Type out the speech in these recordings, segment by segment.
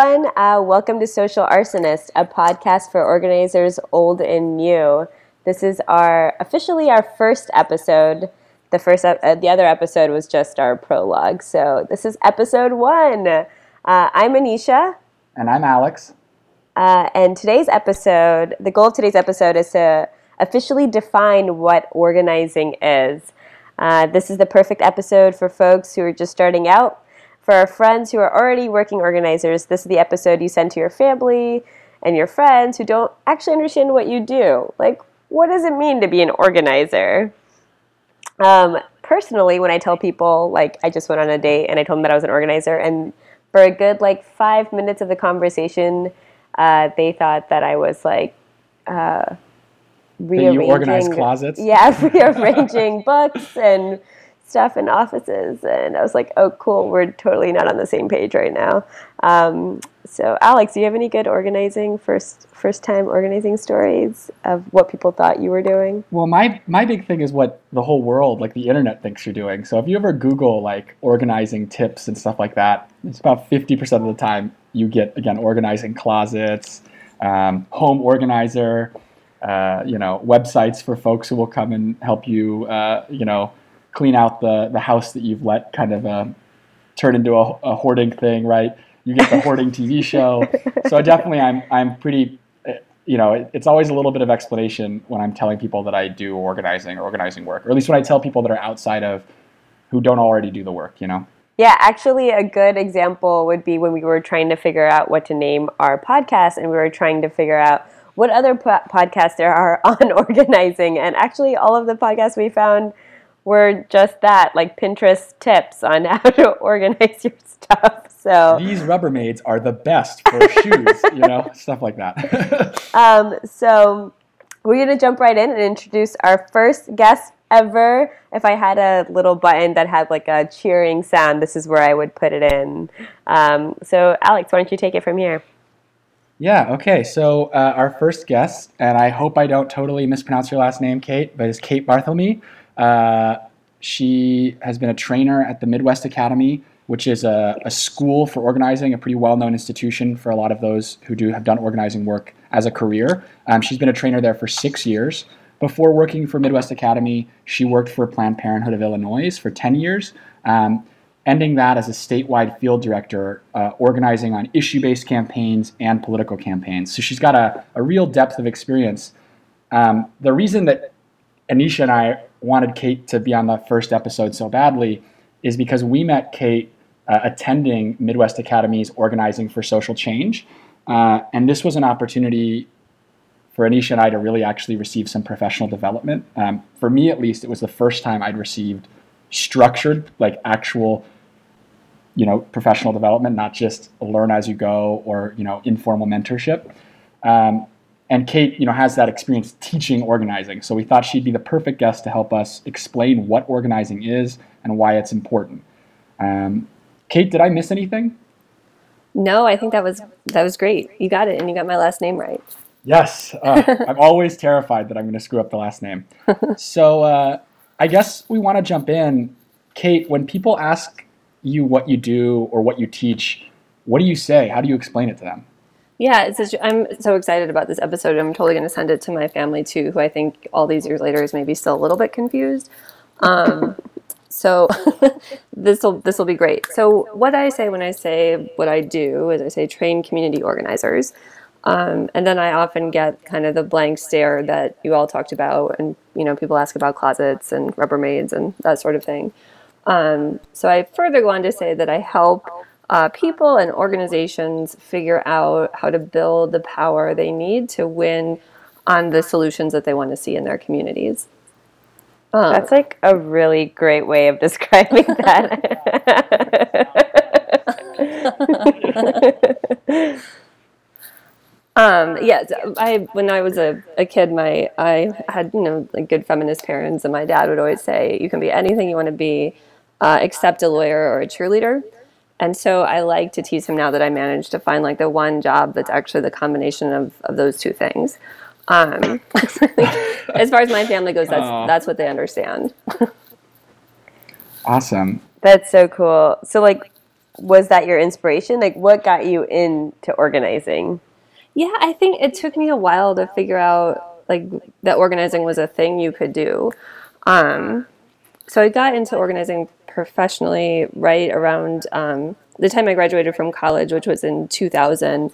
Everyone. Uh, welcome to Social Arsonist, a podcast for organizers old and new. This is our officially our first episode. The first, uh, the other episode was just our prologue. So this is episode one. Uh, I'm Anisha. And I'm Alex. Uh, and today's episode, the goal of today's episode is to officially define what organizing is. Uh, this is the perfect episode for folks who are just starting out for our friends who are already working organizers, this is the episode you send to your family and your friends who don't actually understand what you do. Like, what does it mean to be an organizer? Um, personally, when I tell people, like, I just went on a date and I told them that I was an organizer, and for a good, like, five minutes of the conversation, uh, they thought that I was, like, uh, rearranging. you organize closets? Yeah, rearranging books and stuff in offices and i was like oh cool we're totally not on the same page right now. Um, so alex do you have any good organizing first first time organizing stories of what people thought you were doing? Well my my big thing is what the whole world like the internet thinks you're doing. So if you ever google like organizing tips and stuff like that it's about 50% of the time you get again organizing closets um, home organizer uh, you know websites for folks who will come and help you uh, you know clean out the the house that you've let kind of um, turn into a, a, hoarding thing, right? You get the hoarding TV show. So definitely, I'm I'm pretty. Eh, you know, it, it's always a little bit of explanation when I'm telling people that I do organizing or organizing work, or at least when I tell people that are outside of who don't already do the work. You know. Yeah, actually, a good example would be when we were trying to figure out what to name our podcast, and we were trying to figure out what other po- podcasts there are on organizing. And actually, all of the podcasts we found were just that, like Pinterest tips on how to organize your stuff. So these Rubbermaids are the best for shoes, you know, stuff like that. um, so we're gonna jump right in and introduce our first guest ever. If I had a little button that had like a cheering sound, this is where I would put it in. Um, so Alex, why don't you take it from here? Yeah, okay. So, uh, our first guest, and I hope I don't totally mispronounce your last name, Kate, but it's Kate Barthelme. Uh, she has been a trainer at the Midwest Academy, which is a, a school for organizing, a pretty well-known institution for a lot of those who do have done organizing work as a career. Um, she's been a trainer there for six years. Before working for Midwest Academy, she worked for Planned Parenthood of Illinois for 10 years, um, ending that as a statewide field director, uh, organizing on issue based campaigns and political campaigns. So she's got a, a real depth of experience. Um, the reason that Anisha and I wanted Kate to be on the first episode so badly is because we met Kate uh, attending Midwest Academy's Organizing for Social Change. Uh, and this was an opportunity for Anisha and I to really actually receive some professional development. Um, for me, at least, it was the first time I'd received structured, like actual, you know, professional development, not just learn as you go or you know informal mentorship. Um, and Kate, you know, has that experience teaching organizing. So we thought she'd be the perfect guest to help us explain what organizing is and why it's important. Um, Kate, did I miss anything? No, I think that was that was great. You got it, and you got my last name right. Yes, uh, I'm always terrified that I'm going to screw up the last name. so uh, I guess we want to jump in. Kate, when people ask you what you do or what you teach, what do you say? How do you explain it to them? Yeah, it's I'm so excited about this episode. I'm totally going to send it to my family too, who I think all these years later is maybe still a little bit confused. Um, so this will this will be great. So what I say when I say what I do is I say train community organizers, um, and then I often get kind of the blank stare that you all talked about, and you know people ask about closets and Rubbermaids and that sort of thing. Um, so I further go on to say that I help uh, people and organizations figure out how to build the power they need to win on the solutions that they want to see in their communities. Um, That's like a really great way of describing that. um, yeah, I when I was a, a kid, my I had you know like good feminist parents, and my dad would always say, "You can be anything you want to be, uh, except a lawyer or a cheerleader." And so I like to tease him now that I managed to find like the one job that's actually the combination of, of those two things. Um, as far as my family goes, that's Aww. that's what they understand. awesome. That's so cool. So like was that your inspiration? Like, what got you into organizing? Yeah, I think it took me a while to figure out like that organizing was a thing you could do. Um, so I got into organizing professionally right around um, the time I graduated from college, which was in 2000,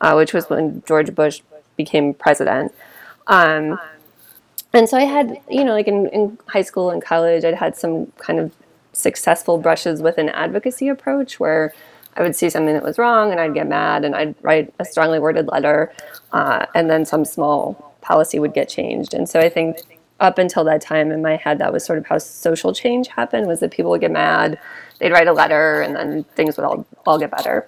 uh, which was when George Bush became president. Um, and so I had, you know, like in, in high school and college, I'd had some kind of successful brushes with an advocacy approach where I would see something that was wrong and I'd get mad and I'd write a strongly worded letter, uh, and then some small policy would get changed. And so I think up until that time in my head, that was sort of how social change happened: was that people would get mad, they'd write a letter, and then things would all all get better.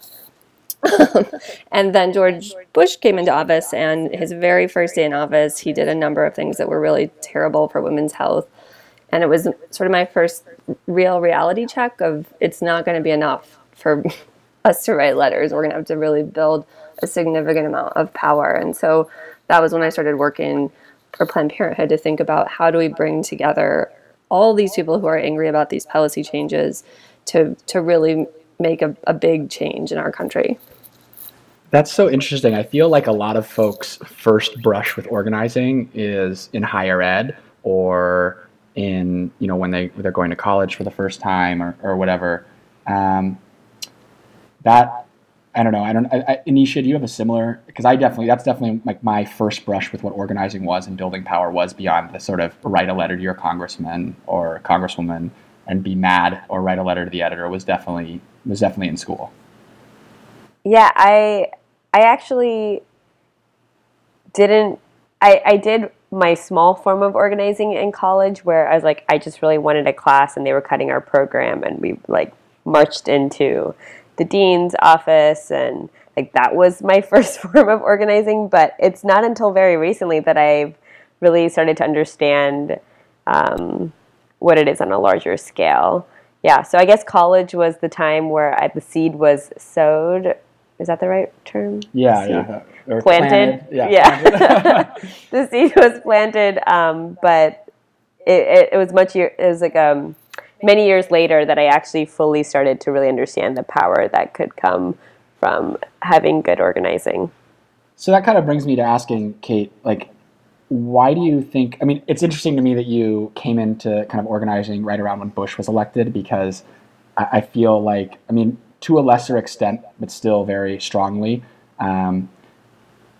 and then George Bush came into office, and his very first day in office, he did a number of things that were really terrible for women's health. And it was sort of my first real reality check of it's not going to be enough for us to write letters. We're going to have to really build a significant amount of power. And so that was when I started working for Planned Parenthood to think about how do we bring together all these people who are angry about these policy changes to to really make a, a big change in our country. That's so interesting. I feel like a lot of folks' first brush with organizing is in higher ed or in you know when they they're going to college for the first time or, or whatever. Um, that I don't know. I don't. I, Anisha, do you have a similar? Because I definitely that's definitely like my first brush with what organizing was and building power was beyond the sort of write a letter to your congressman or congresswoman and be mad or write a letter to the editor was definitely was definitely in school. Yeah, I I actually didn't. I I did my small form of organizing in college where I was like I just really wanted a class and they were cutting our program and we like marched into the dean's office and like that was my first form of organizing but it's not until very recently that i've really started to understand um, what it is on a larger scale yeah so i guess college was the time where I, the seed was sowed is that the right term yeah seed. yeah or planted, planted. yeah, yeah. the seed was planted um, but it, it, it was much it was like um many years later that I actually fully started to really understand the power that could come from having good organizing. So that kind of brings me to asking Kate, like, why do you think? I mean, it's interesting to me that you came into kind of organizing right around when Bush was elected because I, I feel like, I mean, to a lesser extent, but still very strongly, um,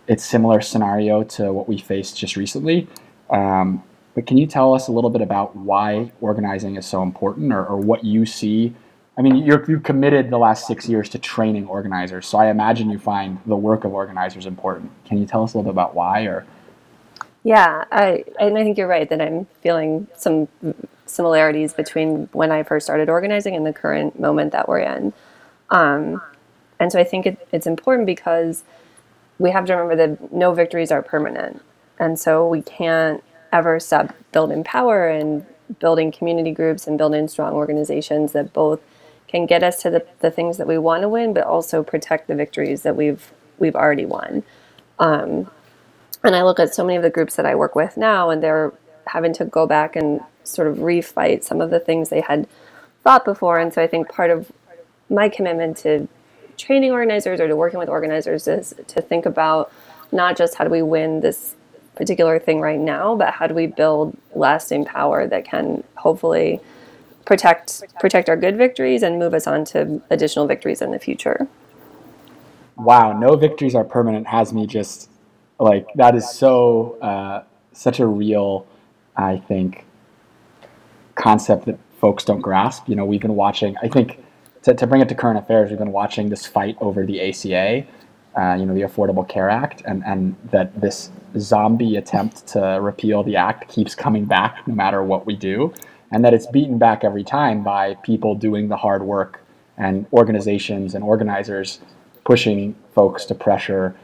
it's similar scenario to what we faced just recently. Um, but can you tell us a little bit about why organizing is so important or, or what you see? I mean, you're, you've committed the last six years to training organizers, so I imagine you find the work of organizers important. Can you tell us a little bit about why or? Yeah, I, and I think you're right that I'm feeling some similarities between when I first started organizing and the current moment that we're in. Um, and so I think it, it's important because we have to remember that no victories are permanent. And so we can't ever stop building power and building community groups and building strong organizations that both can get us to the, the things that we want to win, but also protect the victories that we've we've already won. Um, and I look at so many of the groups that I work with now, and they're having to go back and sort of refight some of the things they had thought before. And so I think part of my commitment to training organizers or to working with organizers is to think about not just how do we win this particular thing right now, but how do we build lasting power that can hopefully protect protect our good victories and move us on to additional victories in the future. Wow, no victories are permanent has me just like that is so uh, such a real, I think, concept that folks don't grasp. You know, we've been watching. I think to, to bring it to current affairs, we've been watching this fight over the ACA uh, you know, the Affordable Care Act, and, and that this zombie attempt to repeal the act keeps coming back no matter what we do, and that it's beaten back every time by people doing the hard work and organizations and organizers pushing folks to pressure,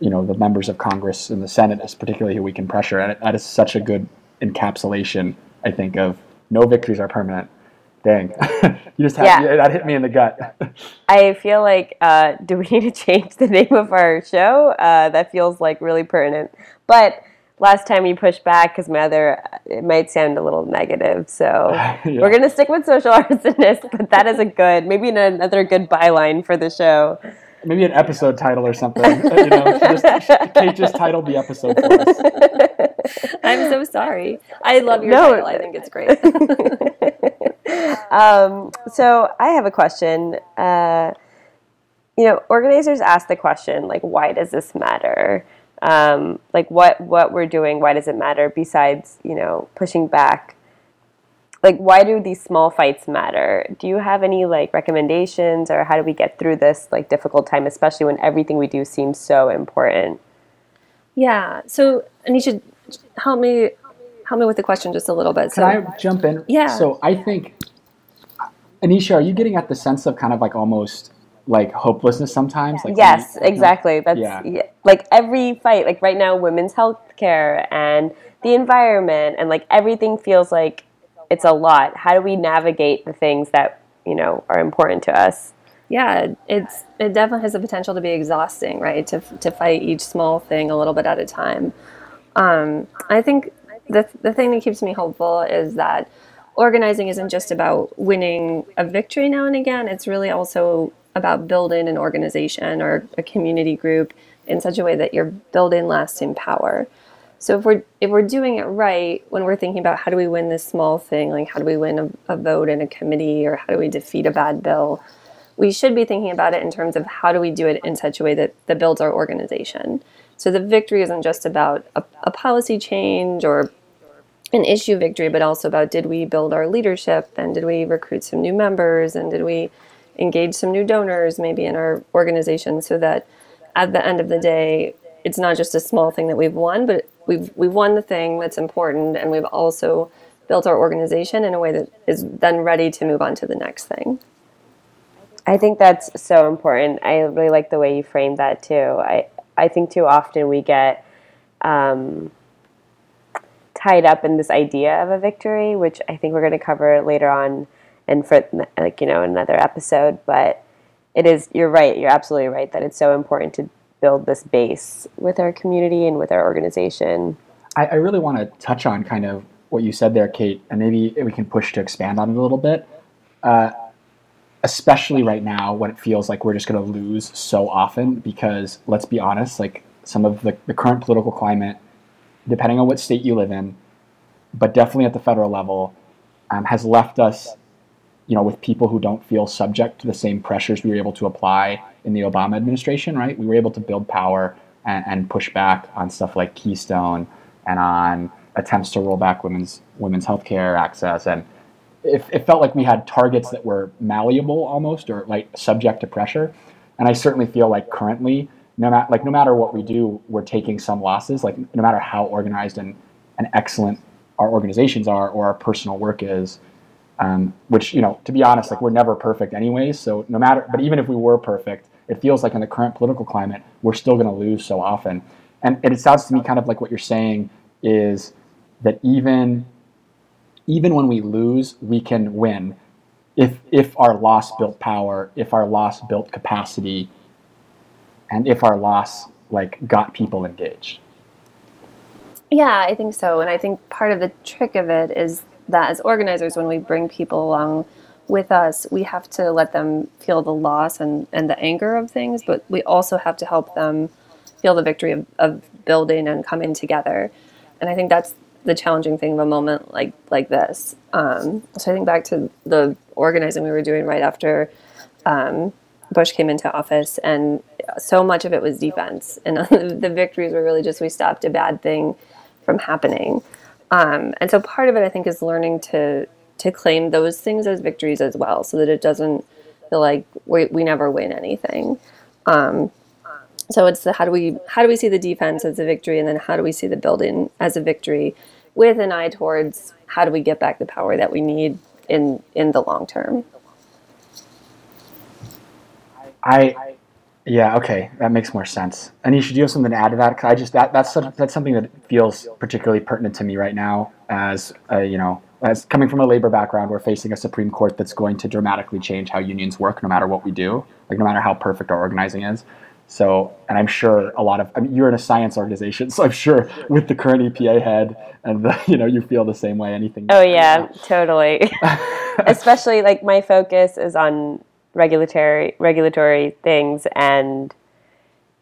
you know, the members of Congress and the Senate is particularly who we can pressure, and that is such a good encapsulation, I think, of no victories are permanent Dang, you just had, yeah. that hit me in the gut. I feel like, uh, do we need to change the name of our show? Uh, that feels like really pertinent. But last time you pushed back because my other it might sound a little negative. So Yeah. we're gonna stick with social arsonist, but that is a good maybe another good byline for the show. Maybe an episode title or something. Uh, you know, she just, she- Kate just titled the episode for us. I'm so sorry. I love your No. title. I think it's great. um, so I have a question. Uh, you know, organizers ask the question like, why does this matter? Um, like, what what we're doing, why does it matter? Besides, you know, pushing back. Like, why do these small fights matter? Do you have any like recommendations, or how do we get through this like difficult time, especially when everything we do seems so important? yeah. So Anisha, help me help me with the question just a little bit. So Can I jump in? Yeah. So I think, Anisha, are you getting at the sense of kind of like almost like hopelessness sometimes? Like yes, when you- exactly. That's Yeah. yeah. like every fight. Like right now, women's health care and the environment, and like everything feels like it's a lot. How do we navigate the things that you know are important to us? yeah, it's it definitely has the potential to be exhausting, right? To to fight each small thing a little bit at a time. Um, I think the the thing that keeps me hopeful is that organizing isn't just about winning a victory now and again. It's really also about building an organization or a community group in such a way that you're building lasting power. So if we're if we're doing it right, when we're thinking about how do we win this small thing, like how do we win a, a vote in a committee or how do we defeat a bad bill, we should be thinking about it in terms of how do we do it in such a way that, that builds our organization. So the victory isn't just about a, a policy change or an issue victory, but also about did we build our leadership and did we recruit some new members and did we engage some new donors maybe in our organization so that at the end of the day, it's not just a small thing that we've won, but we've we've won the thing that's important and we've also built our organization in a way that is then ready to move on to the next thing. I think that's so important. I really like the way you framed that too. I I think too often we get um, tied up in this idea of a victory, which I think we're going to cover later on, and for like you know another episode. But it is you're right. You're absolutely right that it's so important to build this base with our community and with our organization. I, I really want to touch on kind of what you said there, Kate, and maybe we can push to expand on it a little bit. Uh, especially right now when it feels like we're just going to lose so often because let's be honest, like some of the, the current political climate, depending on what state you live in, but definitely at the federal level, um, has left us, you know, with people who don't feel subject to the same pressures we were able to apply in the Obama administration, right? We were able to build power and, and push back on stuff like Keystone and on attempts to roll back women's women's health care access and it, it felt like we had targets that were malleable almost or like subject to pressure. And i certainly feel like currently no matter like no matter what we do we're taking some losses. Like no matter how organized and, and excellent our organizations are or our personal work is um, which you know to be honest like we're never perfect anyways so no matter but even if we were perfect it feels like in the current political climate we're still going to lose so often. And, and it sounds to me kind of like what you're saying is that even even when we lose, we can win if if our loss built power, if our loss built capacity, and if our loss like got people engaged. Yeah, I think so. And I think part of the trick of it is that as organizers, when we bring people along with us, we have to let them feel the loss and, and the anger of things, but we also have to help them feel the victory of, of building and coming together. And I think that's the challenging thing of a moment like like this. Um, so I think back to the organizing we were doing right after um, Bush came into office, and so much of it was defense, and the victories were really just we stopped a bad thing from happening. Um, and so part of it, I think, is learning to to claim those things as victories as well, so that it doesn't feel like we, we never win anything. Um, so it's the how do we how do we see the defense as a victory, and then how do we see the building as a victory, with an eye towards how do we get back the power that we need in in the long term. I, yeah, okay, that makes more sense. Do you have something to add to that? 'Cause I just that that's that's something that feels particularly pertinent to me right now. As uh, you know, as coming from a labor background, we're facing a Supreme Court that's going to dramatically change how unions work, no matter what we do, like no matter how perfect our organizing is. So, and I'm sure a lot of, I mean, you're in a science organization, so I'm sure with the current EPA head and the, you know, you feel the same way. Anything. Oh yeah, totally. Especially like my focus is on regulatory regulatory things and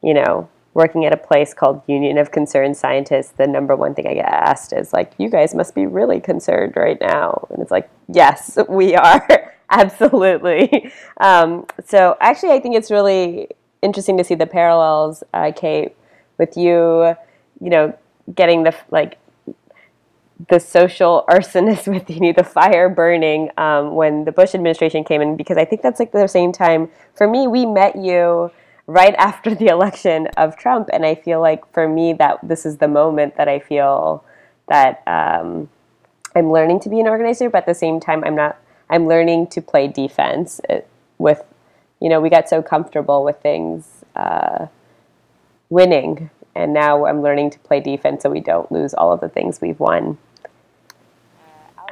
you know working at a place called Union of Concerned Scientists, the number one thing I get asked is like, "You guys must be really concerned right now," and it's like, "Yes, we are, absolutely." Um, so actually, I think it's really interesting to see the parallels, uh, Kate, with you. You know, getting the like the social arsonist within you, the fire burning um, when the Bush administration came in, because I think that's like the same time for me. We met you right after the election of Trump, and I feel like for me that this is the moment that I feel that um, I'm learning to be an organizer, but at the same time, I'm not. I'm learning to play defense uh, with, you know, we got so comfortable with things uh, winning, and now I'm learning to play defense so we don't lose all of the things we've won.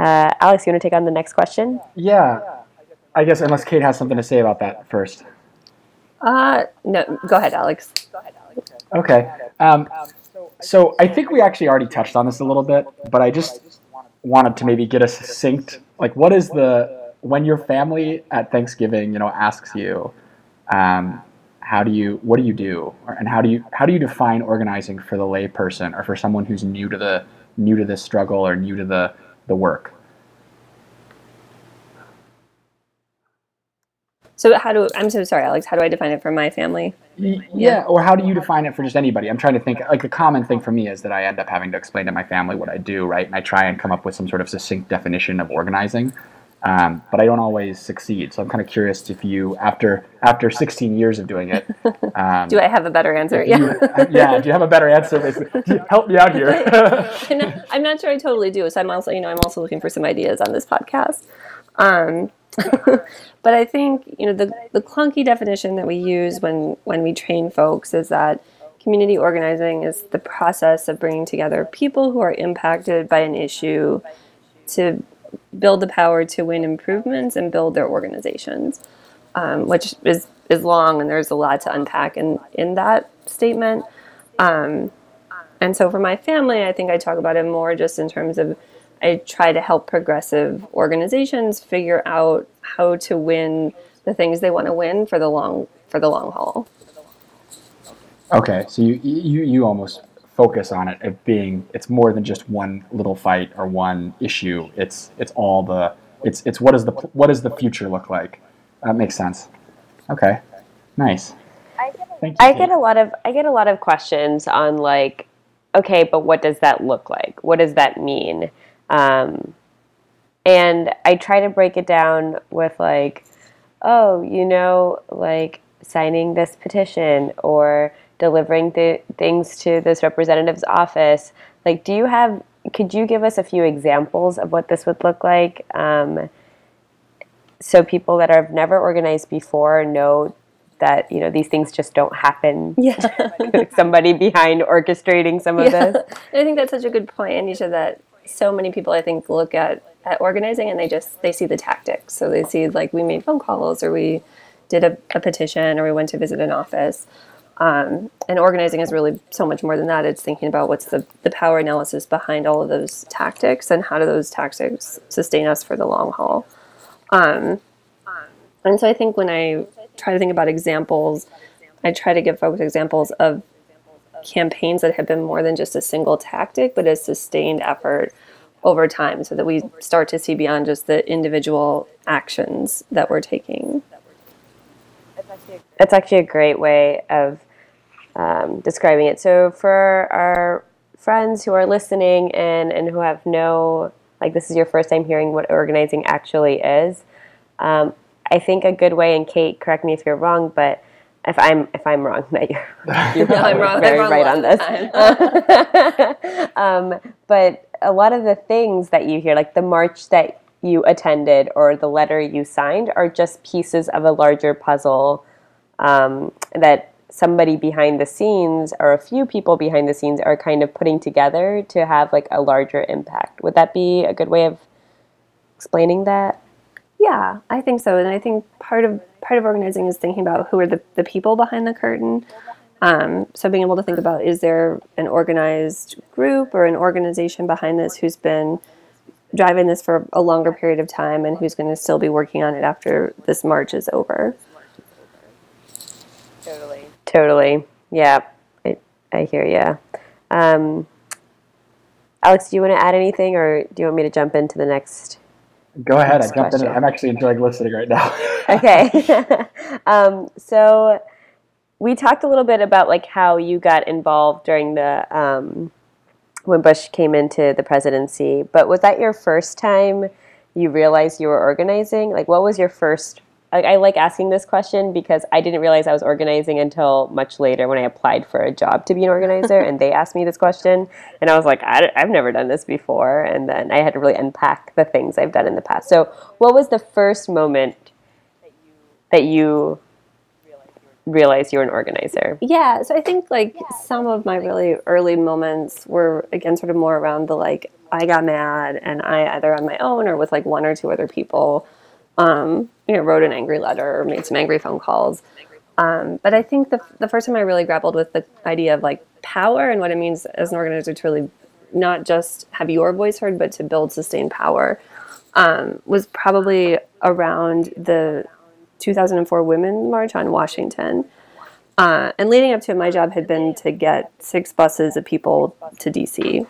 Uh, Alex, you want to take on the next question? Yeah. I guess unless Kate has something to say about that first. Uh, no, go ahead, Alex. Go ahead, Alex. Okay. Um, so I think we actually already touched on this a little bit, but I just wanted to maybe get a succinct, like, what is the when your family at Thanksgiving, you know, asks you, um, how do you, what do you do, or, and how do you, how do you define organizing for the layperson or for someone who's new to the new to this struggle or new to the the work? So how do I'm so sorry, Alex. How do I define it for my family? Y- Yeah, or how do you define it for just anybody? I'm trying to think. Like the common thing for me is that I end up having to explain to my family what I do, right? And I try and come up with some sort of succinct definition of organizing, um, but I don't always succeed. So I'm kind of curious if you, after after 16 years of doing it, um, Do I have a better answer? you- Yeah. yeah, do you have a better answer? Basically? Help me out here. I'm not sure I totally do. So I'm also, you know, I'm also looking for some ideas on this podcast. Um, but I think, you know, the, the clunky definition that we use when, when we train folks is that community organizing is the process of bringing together people who are impacted by an issue to build the power to win improvements and build their organizations, um, which is, is long and there's a lot to unpack in, in that statement. Um, and so for my family, I think I talk about it more just in terms of I try to help progressive organizations figure out how to win the things they want to win for the long for the long haul. Okay, so you you you almost focus on it it being it's more than just one little fight or one issue. It's it's all the it's it's what is the what does the future look like? That makes sense. Okay, nice. Thank you. I get a lot of I get a lot of questions on like, okay, but what does that look like? What does that mean? Um, and I try to break it down with like, oh, you know, like signing this petition or delivering the things to this representative's office. Like, do you have? Could you give us a few examples of what this would look like? Um, so people that have never organized before know that you know these things just don't happen. Yeah. Somebody behind orchestrating some of Yeah. this. I think that's such a good point, Anisha, that so many people I think look at, at organizing and they just they see the tactics. So they see like we made phone calls or we did a, a petition or we went to visit an office. Um, and organizing is really so much more than that. It's thinking about what's the, the power analysis behind all of those tactics and how do those tactics sustain us for the long haul. Um, and so I think when I try to think about examples, I try to give folks examples of campaigns that have been more than just a single tactic, but a sustained effort over time so that we start to see beyond just the individual actions that we're taking. That's actually a great way of um, describing it. So for our friends who are listening and, and who have no, like this is your first time hearing what organizing actually is, um, I think a good way, and Kate, correct me if you're wrong, but if I'm if I'm wrong, that you're, you're No, I'm wrong. I'm very wrong right on this. um, but a lot of the things that you hear, like the march that you attended or the letter you signed, are just pieces of a larger puzzle um, that somebody behind the scenes or a few people behind the scenes are kind of putting together to have like a larger impact. Would that be a good way of explaining that? Yeah, I think so. And I think part of part of organizing is thinking about who are the, the people behind the curtain. Um, so being able to think about is there an organized group or an organization behind this who's been driving this for a longer period of time and who's going to still be working on it after this march is over. Totally. Totally. Yeah. I, I hear you. Um, Alex, do you want to add anything or do you want me to jump into the next? Go ahead. Next I jumped in. I'm actually enjoying listening right now. Okay. um, so we talked a little bit about like how you got involved during the um, when Bush came into the presidency, but was that your first time you realized you were organizing? Like, what was your first? Like, I like asking this question because I didn't realize I was organizing until much later when I applied for a job to be an organizer, and they asked me this question, and I was like, I, have never done this before, and then I had to really unpack the things I've done in the past. So, what was the first moment that you realized you were an organizer? Yeah, so I think like some of my really early moments were again sort of more around the like I got mad and I either on my own or with like one or two other people, um, you know, wrote an angry letter or made some angry phone calls. Um, but I think the the first time I really grappled with the idea of like power and what it means as an organizer to really not just have your voice heard, but to build sustained power um, was probably around the 2004 Women's March on Washington. Uh, and leading up to it, my job had been to get six buses of people to DC.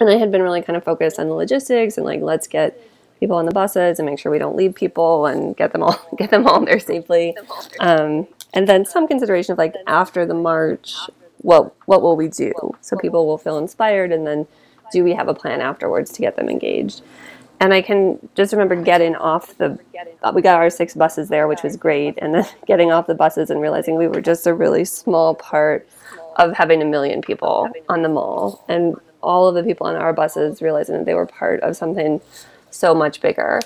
And I had been really kind of focused on the logistics and like, let's get people on the buses and make sure we don't leave people and get them all get them all there safely. Um, and then some consideration of like after the march, what what will we do? So people will feel inspired, and then do we have a plan afterwards to get them engaged? And I can just remember getting off the, we got our six buses there, which was great. And then getting off the buses and realizing we were just a really small part of having a million people on the mall. And all of the people on our buses realizing that they were part of something so much bigger.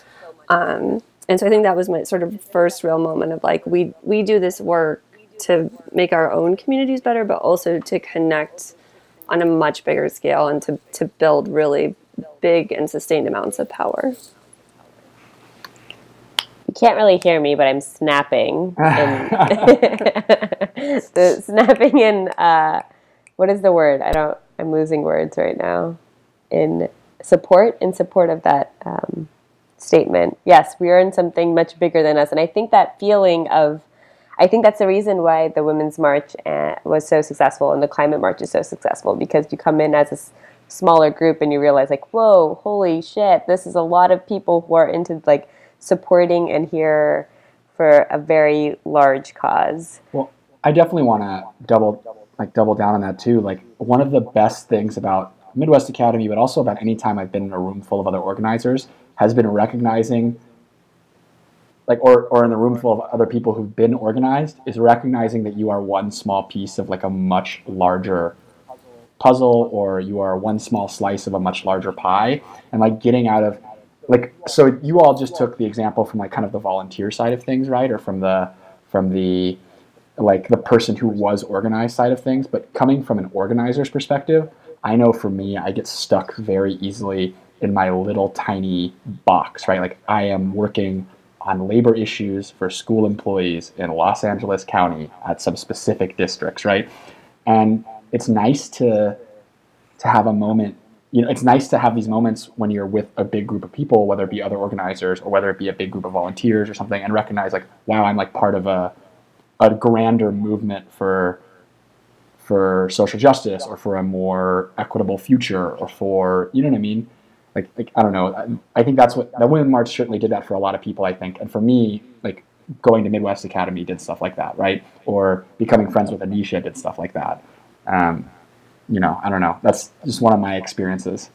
Um, and so I think that was my sort of first real moment of like, we, we do this work to make our own communities better, but also to connect on a much bigger scale and to, to build really big and sustained amounts of power. You can't really hear me, but I'm snapping. In, the snapping in uh, what is the word? I don't. I'm losing words right now. In support, in support of that um, statement. Yes, we are in something much bigger than us, and I think that feeling of I think that's the reason why the Women's March uh, was so successful and the Climate March is so successful because you come in as a smaller group and you realize like, whoa, holy shit, this is a lot of people who are into like supporting and here for a very large cause. Well, I definitely want to double like double down on that too. Like one of the best things about Midwest Academy, but also about any time I've been in a room full of other organizers, has been recognizing like or or in the room full of other people who've been organized is recognizing that you are one small piece of like a much larger puzzle or you are one small slice of a much larger pie and like getting out of like so you all just took the example from like kind of the volunteer side of things right or from the from the like the person who was organized side of things but coming from an organizer's perspective i know for me i get stuck very easily in my little tiny box right? Like i am working on labor issues for school employees in los angeles county at some specific districts right? And it's nice to to have a moment you know it's nice to have these moments when you're with a big group of people whether it be other organizers or whether it be a big group of volunteers or something and recognize like wow i'm like part of a a grander movement for for social justice or for a more equitable future or for you know what i mean? Like, like i don't know. I, I think that's what the women march certainly did that for a lot of people i think. And for me like going to midwest academy did stuff like that right? Or becoming friends with anisha did stuff like that. Um, you know i don't know. That's just one of my experiences.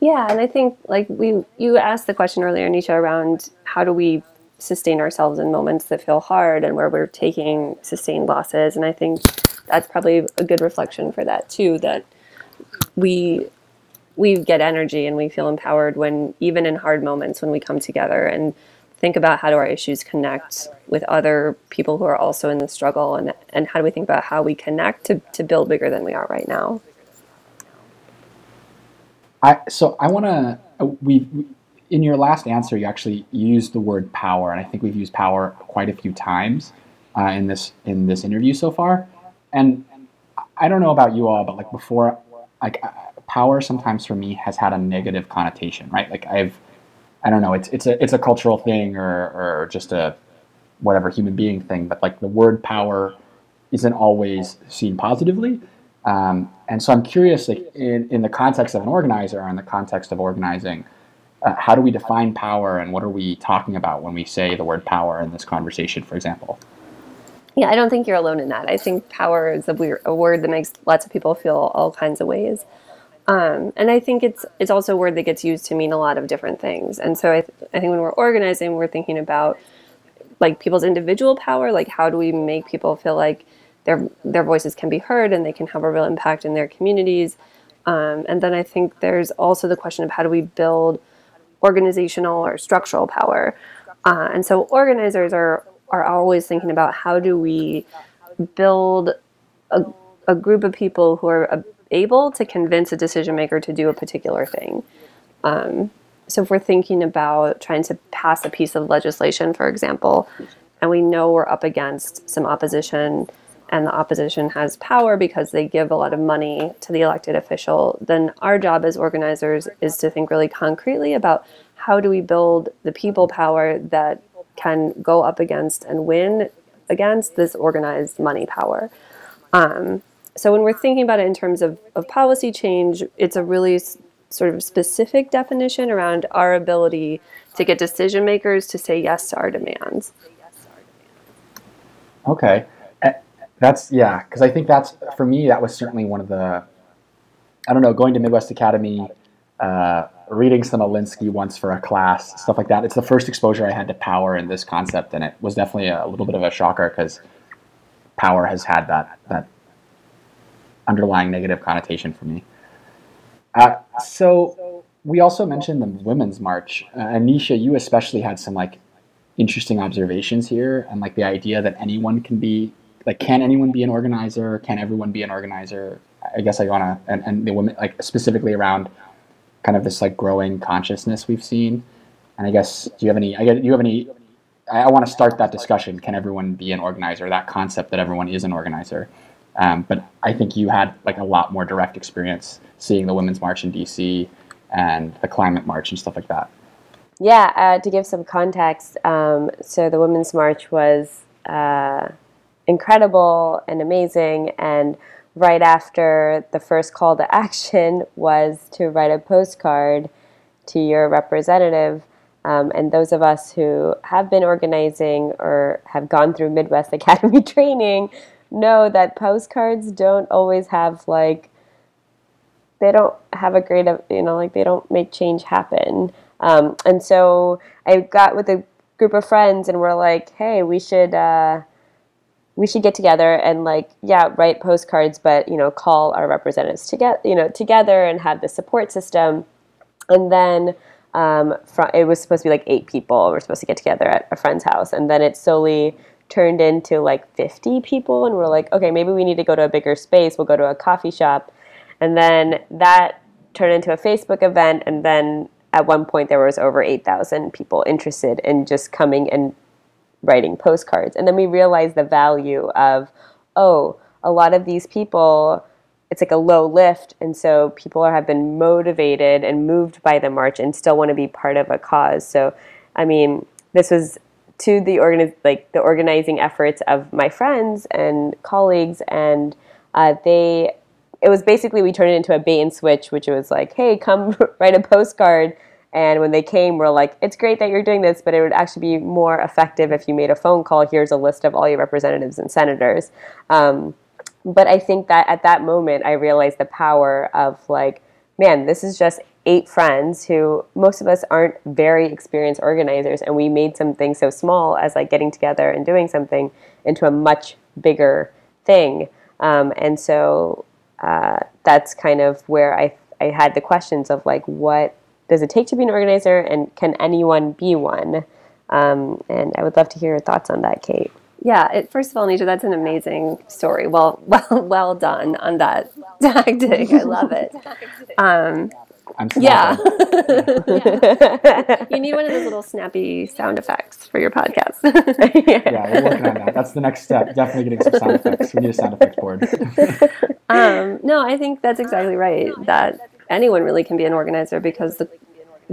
Yeah, and I think like we you asked the question earlier, Nisha, around how do we sustain ourselves in moments that feel hard and where we're taking sustained losses, and I think that's probably a good reflection for that too. That we we get energy and we feel empowered when even in hard moments when we come together and think about how do our issues connect with other people who are also in the struggle and and how do we think about how we connect to, to build bigger than we are right now I so I want to we in your last answer, you actually used the word power, and I think we've used power quite a few times uh, in this in this interview so far. And I don't know about you all, but like before, like uh, power sometimes for me has had a negative connotation, right? Like I've, I don't know, it's it's a it's a cultural thing or or just a whatever human being thing, but like the word power isn't always seen positively. Um, and so I'm curious, like in, in the context of an organizer or in the context of organizing, uh, how do we define power and what are we talking about when we say the word power in this conversation, for example? Yeah, I don't think you're alone in that. I think power is a, weird, a word that makes lots of people feel all kinds of ways. Um, and I think it's it's also a word that gets used to mean a lot of different things. And so I, th- I think when we're organizing, we're thinking about like people's individual power, like how do we make people feel like their their voices can be heard and they can have a real impact in their communities. Um, and then I think there's also the question of how do we build organizational or structural power. Uh, and so organizers are are always thinking about how do we build a, a group of people who are able to convince a decision maker to do a particular thing. Um, so if we're thinking about trying to pass a piece of legislation, for example, and we know we're up against some opposition and the opposition has power because they give a lot of money to the elected official, then our job as organizers is to think really concretely about how do we build the people power that can go up against and win against this organized money power. Um, so when we're thinking about it in terms of, of policy change, it's a really s- sort of specific definition around our ability to get decision makers to say yes to our demands. Okay, that's yeah, because I think that's for me that was certainly one of the I don't know going to Midwest Academy, uh, reading some once for a class, stuff like that. It's the first exposure I had to power and this concept, and it was definitely a little bit of a shocker because power has had that that underlying negative connotation for me. Uh, so we also mentioned the Women's March. Uh, Anisha, you especially had some like interesting observations here, and like the idea that anyone can be like, can anyone be an organizer? Can everyone be an organizer? I guess I wanna and, and the women like specifically around kind of this like growing consciousness we've seen. And I guess do you have any? I get do you have any? I, I want to start that discussion. Can everyone be an organizer? That concept that everyone is an organizer. Um, but I think you had like a lot more direct experience seeing the Women's March in DC and the Climate March and stuff like that. Yeah, uh, to give some context, um, so the Women's March was uh, incredible and amazing. And right after the first call to action was to write a postcard to your representative. Um, and those of us who have been organizing or have gone through Midwest Academy training know that postcards don't always have like they don't have a great you know like they don't make change happen um, and so i got with a group of friends and we're like hey we should uh, we should get together and like yeah write postcards but you know call our representatives to get you know together and have the support system. And then um, fr- it was supposed to be like eight people we're supposed to get together at a friend's house. And then it slowly turned into like 50 people and we're like okay maybe we need to go to a bigger space. We'll go to a coffee shop. And then that turned into a facebook event. And then at one point there was over 8000 people interested in just coming and writing postcards. And then we realized the value of oh a lot of these people it's like a low lift and so people are, have been motivated and moved by the march and still want to be part of a cause. So i mean this was to the organi- like the organizing efforts of my friends and colleagues and uh, they it was basically we turned it into a bait and switch which was like hey come write a postcard and when they came we're like it's great that you're doing this but it would actually be more effective if you made a phone call. Here's a list of all your representatives and senators. Um, but i think that at that moment i realized the power of like man this is just eight friends who most of us aren't very experienced organizers and we made something so small as like getting together and doing something into a much bigger thing. Um, and so uh, that's kind of where I, I had the questions of like what does it take to be an organizer and can anyone be one um, and i would love to hear your thoughts on that kate Yeah, it, first of all, Nisha, that's an amazing story. Well, well, well done on that tactic. I love it. Um, I'm Yeah. snapping. you need one of those little snappy sound effects for your podcast. yeah, we're working on that. That's the next step. Definitely getting some sound effects. We need a sound effects board. um, no, I think that's exactly right. That anyone really can be an organizer because the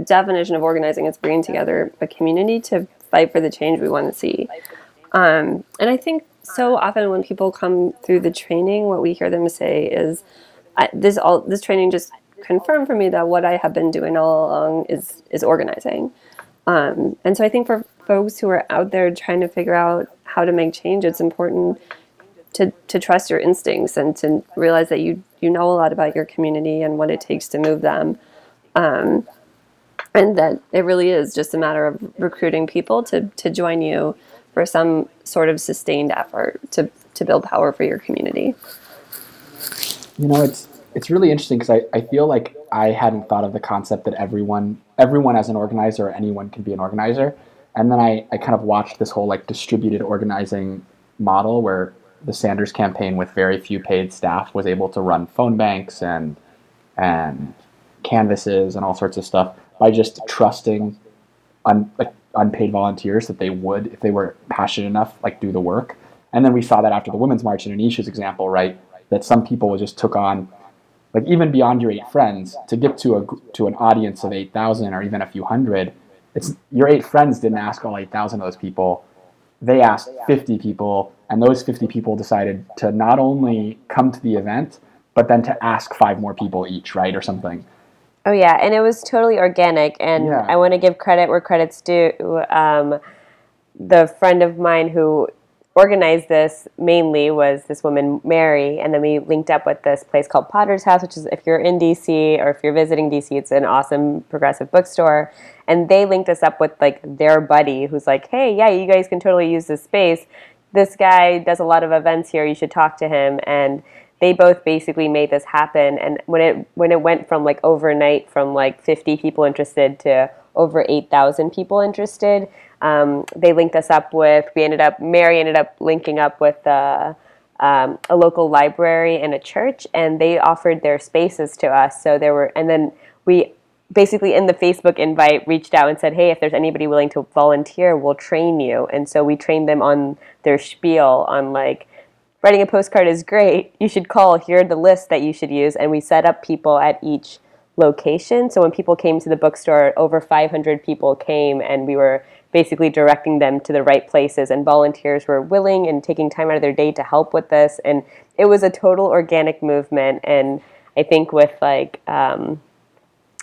definition of organizing is bringing together a community to fight for the change we want to see. Um, and I think so often when people come through the training, what we hear them say is, "This all this training just confirmed for me that what I have been doing all along is is organizing." Um, and so I think for folks who are out there trying to figure out how to make change, it's important to, to trust your instincts and to realize that you you know a lot about your community and what it takes to move them. Um, and that it really is just a matter of recruiting people to, to join you for some sort of sustained effort to, to build power for your community. You know, it's it's really interesting because I, I feel like I hadn't thought of the concept that everyone everyone as an organizer or anyone can be an organizer. And then I, I kind of watched this whole like distributed organizing model where the Sanders campaign with very few paid staff was able to run phone banks and and canvases and all sorts of stuff by just trusting un, like unpaid volunteers that they would if they were passionate enough like do the work. And then we saw that after the women's march in anisha's example right that some people just took on like even beyond your eight friends to get to a to an audience of 8000 or even a few hundred it's your eight friends didn't ask all 8000 of those people they asked 50 people and those 50 people decided to not only come to the event but then to ask five more people each right or something Oh yeah, and it was totally organic, and Yeah. I want to give credit where credit's due. Um, the friend of mine who organized this mainly was this woman Mary, and then we linked up with this place called Potter's House, which is if you're in DC or if you're visiting DC, it's an awesome progressive bookstore, and they linked us up with like their buddy who's like, hey, yeah, you guys can totally use this space. This guy does a lot of events here. You should talk to him and they both basically made this happen and when it when it went from like overnight from like 50 people interested to over 8000 people interested um, they linked us up with we ended up mary ended up linking up with uh, um, a local library and a church and they offered their spaces to us so there were and then we basically in the facebook invite reached out and said hey if there's anybody willing to volunteer we'll train you and so we trained them on their spiel on like writing a postcard is great. You should call. Here are the lists that you should use. And we set up people at each location. So when people came to the bookstore, over 500 people came, and we were basically directing them to the right places. And volunteers were willing and taking time out of their day to help with this. And it was a total organic movement. And I think with like, um,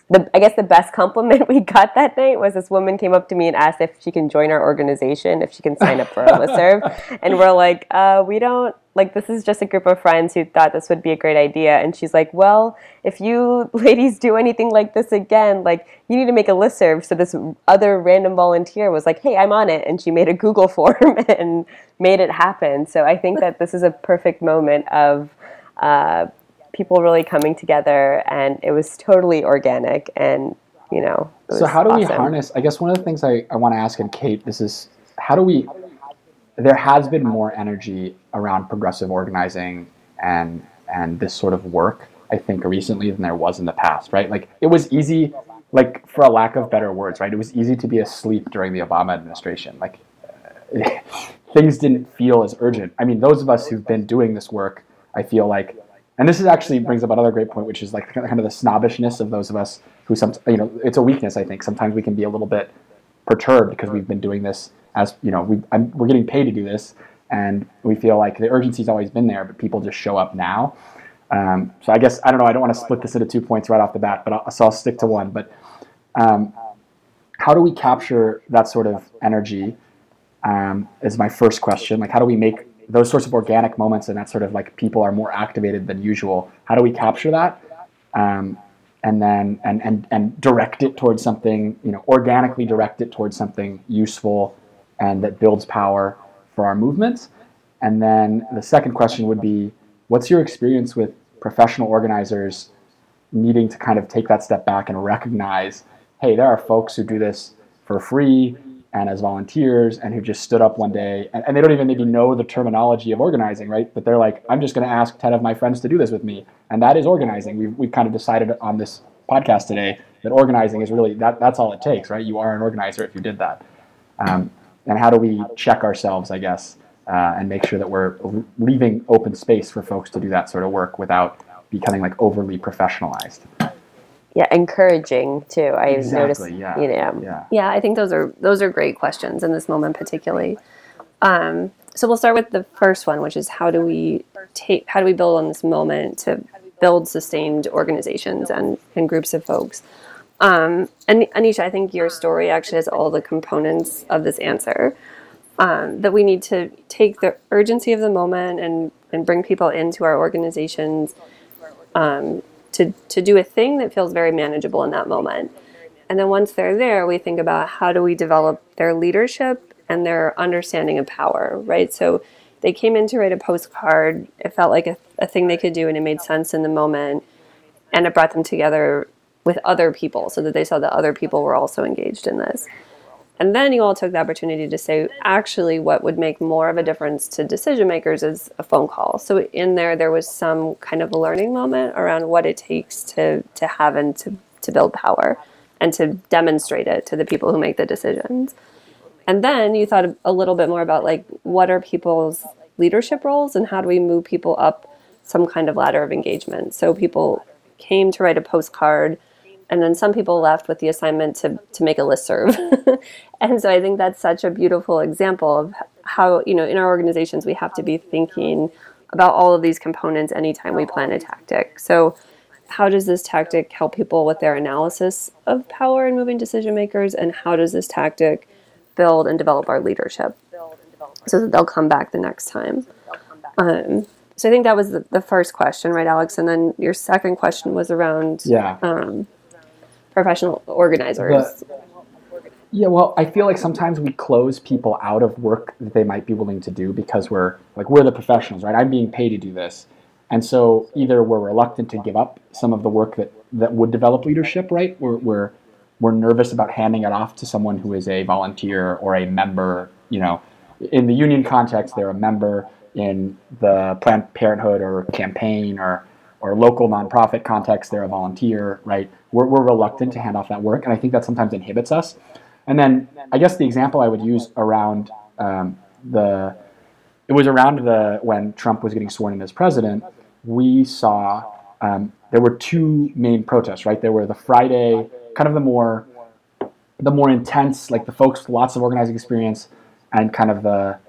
the, I guess the best compliment we got that night was this woman came up to me and asked if she can join our organization, if she can sign up for our listserv. And we're like, uh, we don't, like, this is just a group of friends who thought this would be a great idea. And she's like, well, if you ladies do anything like this again, like, you need to make a listserv. So this other random volunteer was like, hey, I'm on it. And she made a Google form and made it happen. So I think that this is a perfect moment of, uh, people really coming together and it was totally organic and you know it So how do we harness? I guess one of the things I, I want to ask, and Kate, this is how do we? There has been more energy around progressive organizing and and this sort of work, I think, recently than there was in the past, right? Like it was easy, like for a lack of better words, right? It was easy to be asleep during the Obama administration. Like things didn't feel as urgent. I mean, those of us who've been doing this work, I feel like, and this is actually brings up another great point, which is like kind of the snobbishness of those of us who some, you know, it's a weakness. I think sometimes we can be a little bit perturbed because we've been doing this as you know we I'm, we're getting paid to do this, and we feel like the urgency's always been there, but people just show up now. Um, so I guess I don't know. I don't want to split this into two points right off the bat, but I'll, so I'll stick to one. But um, how do we capture that sort of energy? Um, is my first question. Like, how do we make those sorts of organic moments and that sort of like people are more activated than usual? How do we capture that? And then and, and and direct it towards something you know organically direct it towards something useful and that builds power for our movements. And then the second question would be what's your experience with professional organizers needing to kind of take that step back and recognize hey there are folks who do this for free and as volunteers and who just stood up one day and, and they don't even maybe know the terminology of organizing right but they're like i'm just going to ask 10 of my friends to do this with me and that is organizing we've, we've kind of decided on this podcast today that organizing is really that that's all it takes, right? You are an organizer if you did that. Um, and how do we check ourselves, I guess, uh, and make sure that we're leaving open space for folks to do that sort of work without becoming like overly professionalized. Yeah, encouraging too. I Exactly, noticed. yeah. You know, Yeah. Yeah, I think those are those are great questions in this moment, particularly. Um, so we'll start with the first one, which is how do we take how do we build on this moment to build sustained organizations and, and groups of folks. Um, and Anisha, I think your story actually has all the components of this answer. Um, that we need to take the urgency of the moment and, and bring people into our organizations um, to, to do a thing that feels very manageable in that moment. And then once they're there, we think about how do we develop their leadership and their understanding of power, right? So they came in to write a postcard. It felt like a, a thing they could do and it made sense in the moment. And it brought them together with other people so that they saw that other people were also engaged in this. And then you all took the opportunity to say, actually, what would make more of a difference to decision makers is a phone call. So in there, there was some kind of a learning moment around what it takes to to have and to to build power and to demonstrate it to the people who make the decisions. And then you thought a little bit more about like what are people's leadership roles and how do we move people up some kind of ladder of engagement. So people came to write a postcard and then some people left with the assignment to, to make a listserv. and so I think that's such a beautiful example of how, you know, in our organizations we have to be thinking about all of these components anytime we plan a tactic. So how does this tactic help people with their analysis of power and moving decision makers and how does this tactic build and develop our leadership so that they'll come back the next time um, so i think that was the, the first question right alex and then your second question was around Yeah. um, professional organizers Yeah, well, I feel like sometimes we close people out of work that they might be willing to do because we're like we're the professionals, right? I'm being paid to do this. And so either we're reluctant to give up some of the work that, that would develop leadership, right? We're, we're, we're nervous about handing it off to someone who is a volunteer or a member. You know, in the union context, they're a member. In the Planned Parenthood or campaign or, or local nonprofit context, they're a volunteer, right? We're, we're reluctant to hand off that work. And I think that sometimes inhibits us. And then I guess the example I would use around um, the it was around the when Trump was getting sworn in as president. We saw um, there were two main protests, right? There were the Friday, kind of the more the more intense, like the folks with lots of organizing experience, and kind of the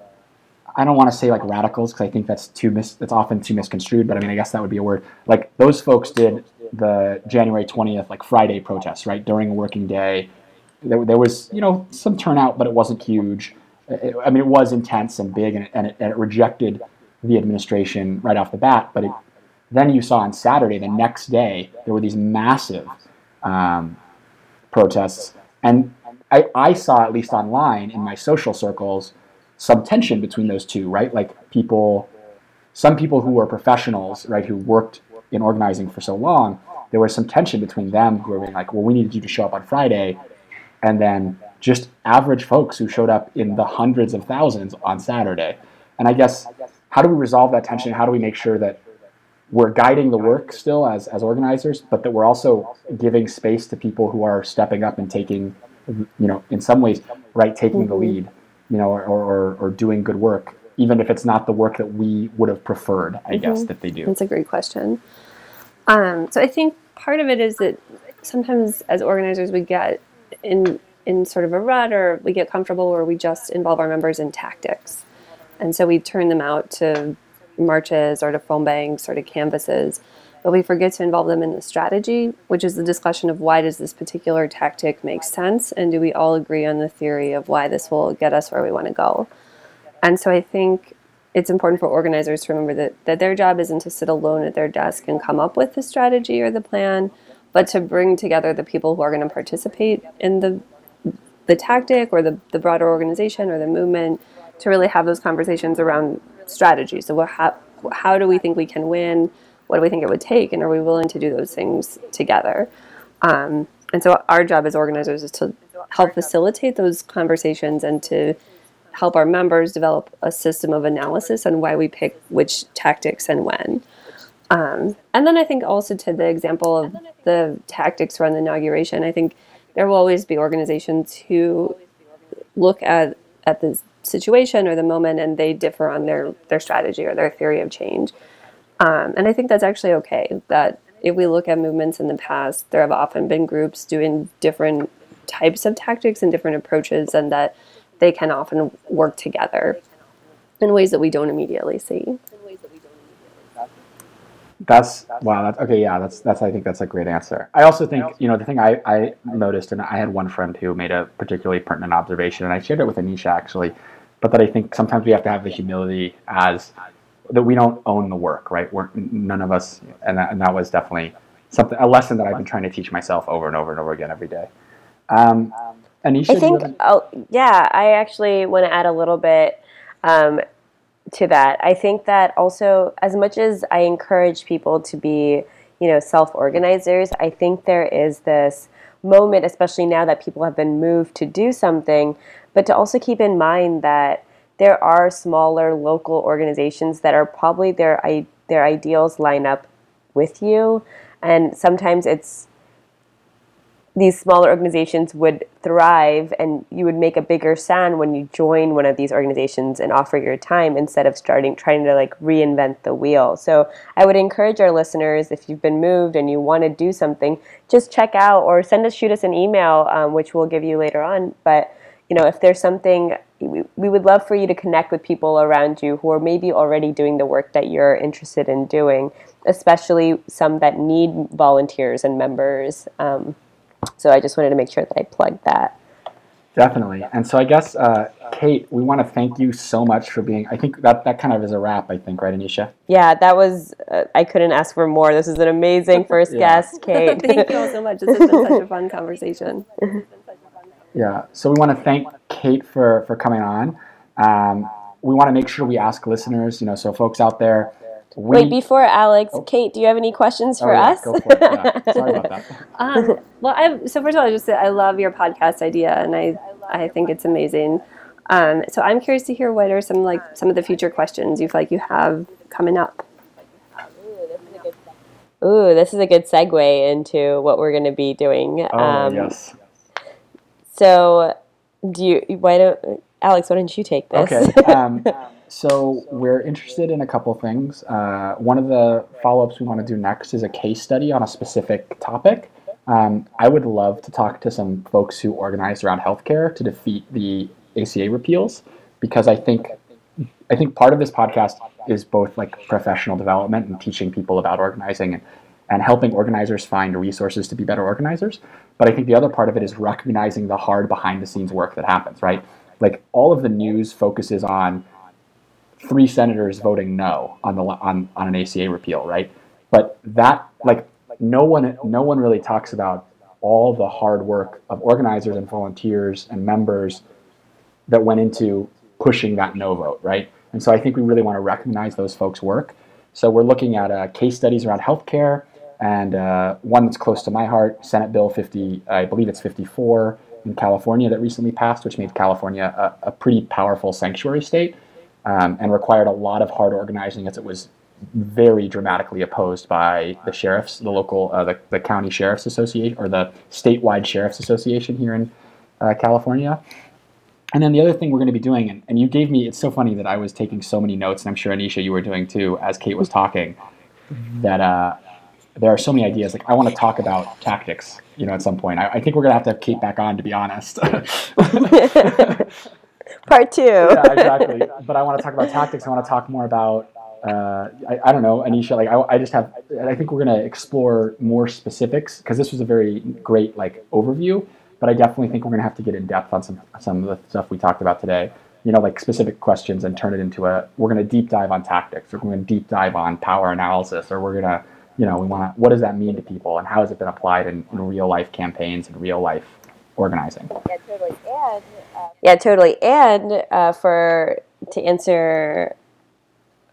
I don't want to say like radicals because I think that's too mis that's often too misconstrued, but I mean I guess that would be a word. Like those folks did the January twentieth like Friday protests, right during a working day. There, there was you know some turnout, but it wasn't huge. It- I mean it was intense and big, and it, and it, and it rejected the administration right off the bat. But it, then you saw on Saturday, the next day, there were these massive um, protests, and I, I saw at least online in my social circles some tension between those two, right? Like people, some people who were professionals, right, who worked in organizing for so long, there was some tension between them who were being like, well, we needed you to show up on Friday, and then just average folks who showed up in the hundreds of thousands on Saturday. And I guess, how do we resolve that tension? How do we make sure that we're guiding the work still as, as organizers, but that we're also giving space to people who are stepping up and taking, you know, in some ways, right, taking the mm-hmm. lead, you know, or, or, or doing good work, even if it's not the work that we would have preferred, I guess, that they do. That's a great question. Um, so I think part of it is that sometimes as organizers we get in in sort of a rut or we get comfortable where we just involve our members in tactics. And so we turn them out to marches or to phone banks or to canvases, but we forget to involve them in the strategy, which is the discussion of why does this particular tactic make sense and do we all agree on the theory of why this will get us where we want to go. And so I think it's important for organizers to remember that, that their job isn't to sit alone at their desk and come up with the strategy or the plan, but to bring together the people who are going to participate in the the tactic or the, the broader organization or the movement to really have those conversations around strategy. So what, how, how do we think we can win? What do we think it would take? And are we willing to do those things together? Um, and so our job as organizers is to help facilitate those conversations and to help our members develop a system of analysis on why we pick which tactics and when. Um, and then I think also to the example of the tactics around the inauguration, I think there will always be organizations who look at at the situation or the moment and they differ on their their strategy or their theory of change. Um, and I think that's actually okay. That if we look at movements in the past, there have often been groups doing different types of tactics and different approaches, and that they can often work together in ways that we don't immediately see. That's wow. That's okay. Yeah, that's that's. I think that's a great answer. I also think you know the thing I I noticed, and I had one friend who made a particularly pertinent observation, and I shared it with Anisha actually, but that I think sometimes we have to have the humility as that we don't own the work, right? We're none of us, and that, and that was definitely something a lesson that I've been trying to teach myself over and over and over again every day. Um, Anisha, I think, have oh, yeah, I actually want to add a little bit um, to that. I think that also, as much as I encourage people to be, you know, self-organizers, I think there is this moment, especially now that people have been moved to do something, but to also keep in mind that there are smaller local organizations that are probably their their ideals line up with you, and sometimes it's these smaller organizations would thrive and you would make a bigger sound when you join one of these organizations and offer your time instead of starting trying to like reinvent the wheel. So i would encourage our listeners if you've been moved and you want to do something just check out or send us shoot us an email um, which we'll give you later on. But you know if there's something we, we would love for you to connect with people around you who are maybe already doing the work that you're interested in doing especially some that need volunteers and members um, so I just wanted to make sure that I plugged that. Definitely. And so I guess, uh, Kate, we want to thank you so much for being. I think that that kind of is a wrap. I think, right, Anisha? Yeah, that was. Uh, I couldn't ask for more. This is an amazing first Yeah. guest, Kate. Thank you all so much. This has been such a fun conversation. Yeah. So we want to thank Kate for for coming on. Um, we want to make sure we ask listeners. You know, so folks out there. We, Wait, before Alex, Kate, do you have any questions Oh, for yeah, us? Go for it. Yeah. Sorry about that. Um, well, I so first of all, I just say I love your podcast idea, and I I think it's amazing. Um, so I'm curious to hear what are some like some of the future questions you feel like you have coming up. Ooh, this is a good segue into what we're going to be doing. Oh Um, yes. So, do you? Why don't Alex? Why don't you take this? Okay. Um, so we're interested in a couple things. Uh, one of the follow-ups we want to do next is a case study on a specific topic. Um, I would love to talk to some folks who organized around healthcare to defeat the ACA repeals, because I think I think part of this podcast is both like professional development and teaching people about organizing and, and helping organizers find resources to be better organizers. But I think the other part of it is recognizing the hard behind the scenes work that happens, right? Like all of the news focuses on three senators voting no on the on, on an ACA repeal, right? But that like no one no one really talks about all the hard work of organizers and volunteers and members that went into pushing that no vote, right? And so I think we really want to recognize those folks' work. So we're looking at uh, case studies around healthcare, and uh, one that's close to my heart, Senate Bill 50, I believe it's 54 in California that recently passed, which made California a, a pretty powerful sanctuary state um, and required a lot of hard organizing as it was very dramatically opposed by the sheriffs, the local, uh, the, the county sheriffs association or the statewide sheriffs association here in uh, California. And then the other thing we're going to be doing, and, and you gave me, it's so funny that I was taking so many notes, and I'm sure Anisha, you were doing too, as Kate was talking, that uh, there are so many ideas. Like, I want to talk about tactics, you know, at some point. I, I think we're going to have to have Kate back on, to be honest. Part two. yeah, exactly. But I want to talk about tactics. I want to talk more about, uh, I, I don't know, Anisha. Like, I, I just have, I think we're going to explore more specifics because this was a very great like overview. But I definitely think we're going to have to get in depth on some some of the stuff we talked about today. You know, like specific questions and turn it into a. We're going to deep dive on tactics. Or we're going to deep dive on power analysis. Or we're going to, you know, we want to. What does that mean to people, and how has it been applied in, in real life campaigns and real life organizing? Yeah, totally. And uh, for to answer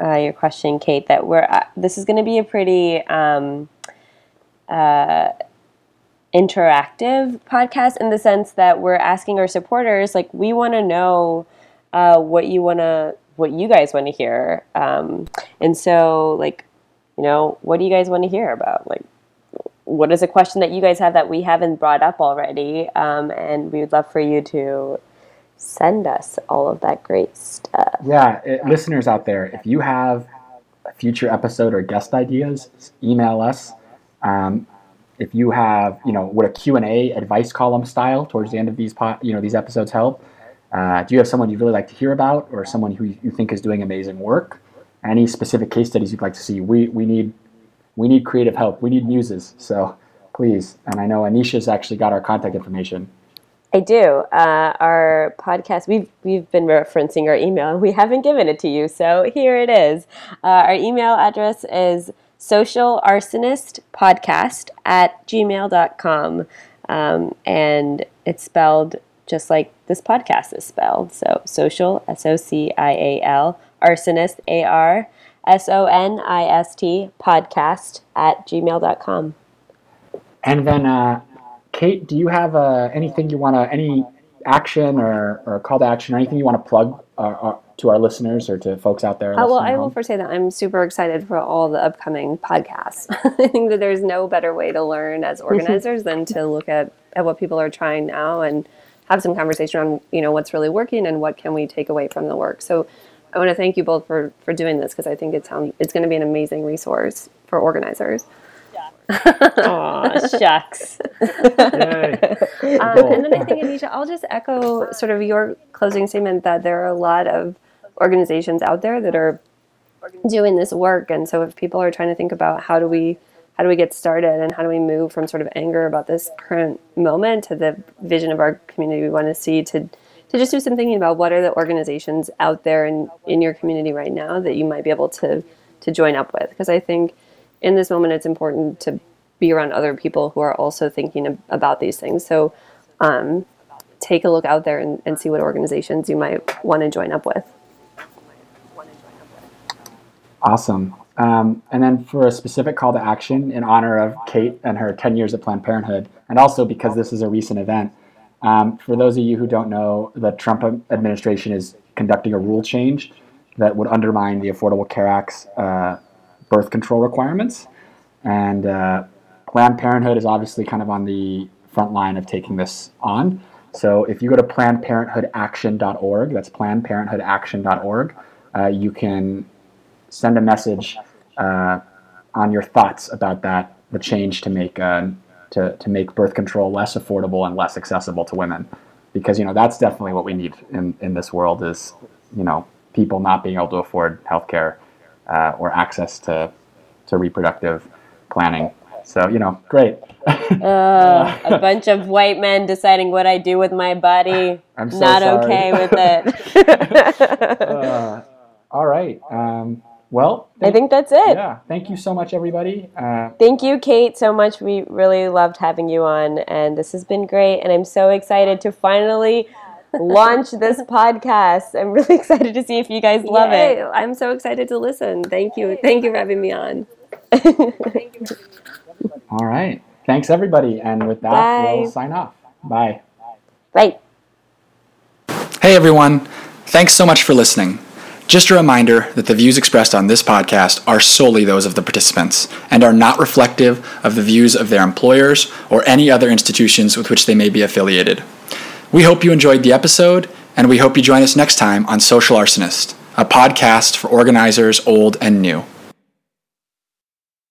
uh, your question, Kate, that we're uh, this is going to be a pretty um, uh, interactive podcast in the sense that we're asking our supporters, like, we want to know uh, what you want to, what you guys want to hear, um, and so like. You know, what do you guys want to hear about? Like, what is a question that you guys have that we haven't brought up already? Um, and we would love for you to send us all of that great stuff. Yeah, it, listeners out there, if you have a future episode or guest ideas, email us. Um, if you have, you know, would a Q&A advice column style towards the end of these, po- you know, these episodes help? Uh, do you have someone you'd really like to hear about or someone who you think is doing amazing work? Any specific case studies you'd like to see? We, we need we need creative help. We need muses. So please, and I know Anisha's actually got our contact information. I do. Uh, our podcast, we've, we've been referencing our email and we haven't given it to you. So here it is. Uh, our email address is socialarsonistpodcast at gmail.com. Um, and it's spelled just like this podcast is spelled. So social, S O C I A L, arsonist, A R S O N I S T, podcast at gmail.com. And then, uh, Kate, do you have uh, anything you want to, any action or, or call to action or anything you want to plug uh, uh, to our listeners or to folks out there? Uh, well, I will first say that I'm super excited for all the upcoming podcasts. I think that there's no better way to learn as organizers than to look at, at what people are trying now and have some conversation on you know what's really working and what can we take away from the work. So I want to thank you both for for doing this because I think it sounds it's going to be an amazing resource for organizers. Aw, shucks. Um, and then I think, Anisha, I'll just echo sort of your closing statement that there are a lot of organizations out there that are doing this work. And so if people are trying to think about how do we how do we get started and how do we move from sort of anger about this current moment to the vision of our community we want to see to to just do some thinking about what are the organizations out there in, in your community right now that you might be able to to join up with because I think in this moment it's important to be around other people who are also thinking ab- about these things. So um, take a look out there and, and see what organizations you might want to join up with. Awesome. Um, and then for a specific call to action in honor of Kate and her 10 years at Planned Parenthood, and also because this is a recent event, um, for those of you who don't know, the Trump administration is conducting a rule change that would undermine the Affordable Care Act's uh, birth control requirements. And uh, Planned Parenthood is obviously kind of on the front line of taking this on. So if you go to PlannedParenthoodAction.org, that's PlannedParenthoodAction.org, uh, you can send a message uh, on your thoughts about that, the change to make uh, to, to make birth control less affordable and less accessible to women, because you know that's definitely what we need in, in this world is you know people not being able to afford healthcare uh, or access to to reproductive planning. So you know, great. Uh, a bunch of white men deciding what I do with my body. I'm so Not sorry. okay with it. Uh, all right. Um, well, I think that's it. yeah. Thank you so much, everybody. Uh, Thank you, Kate, so much. We really loved having you on, and this has been great. And I'm so excited to finally launch this podcast. I'm really excited to see if you guys love Yay, it. I'm so excited to listen. Thank you. Thank you for having me on. all right. Thanks, everybody. And with that, Bye. we'll sign off. Bye. Right. Hey everyone, thanks so much for listening. Just a reminder that the views expressed on this podcast are solely those of the participants and are not reflective of the views of their employers or any other institutions with which they may be affiliated. We hope you enjoyed the episode, and we hope you join us next time on Social Arsonist, a podcast for organizers old and new.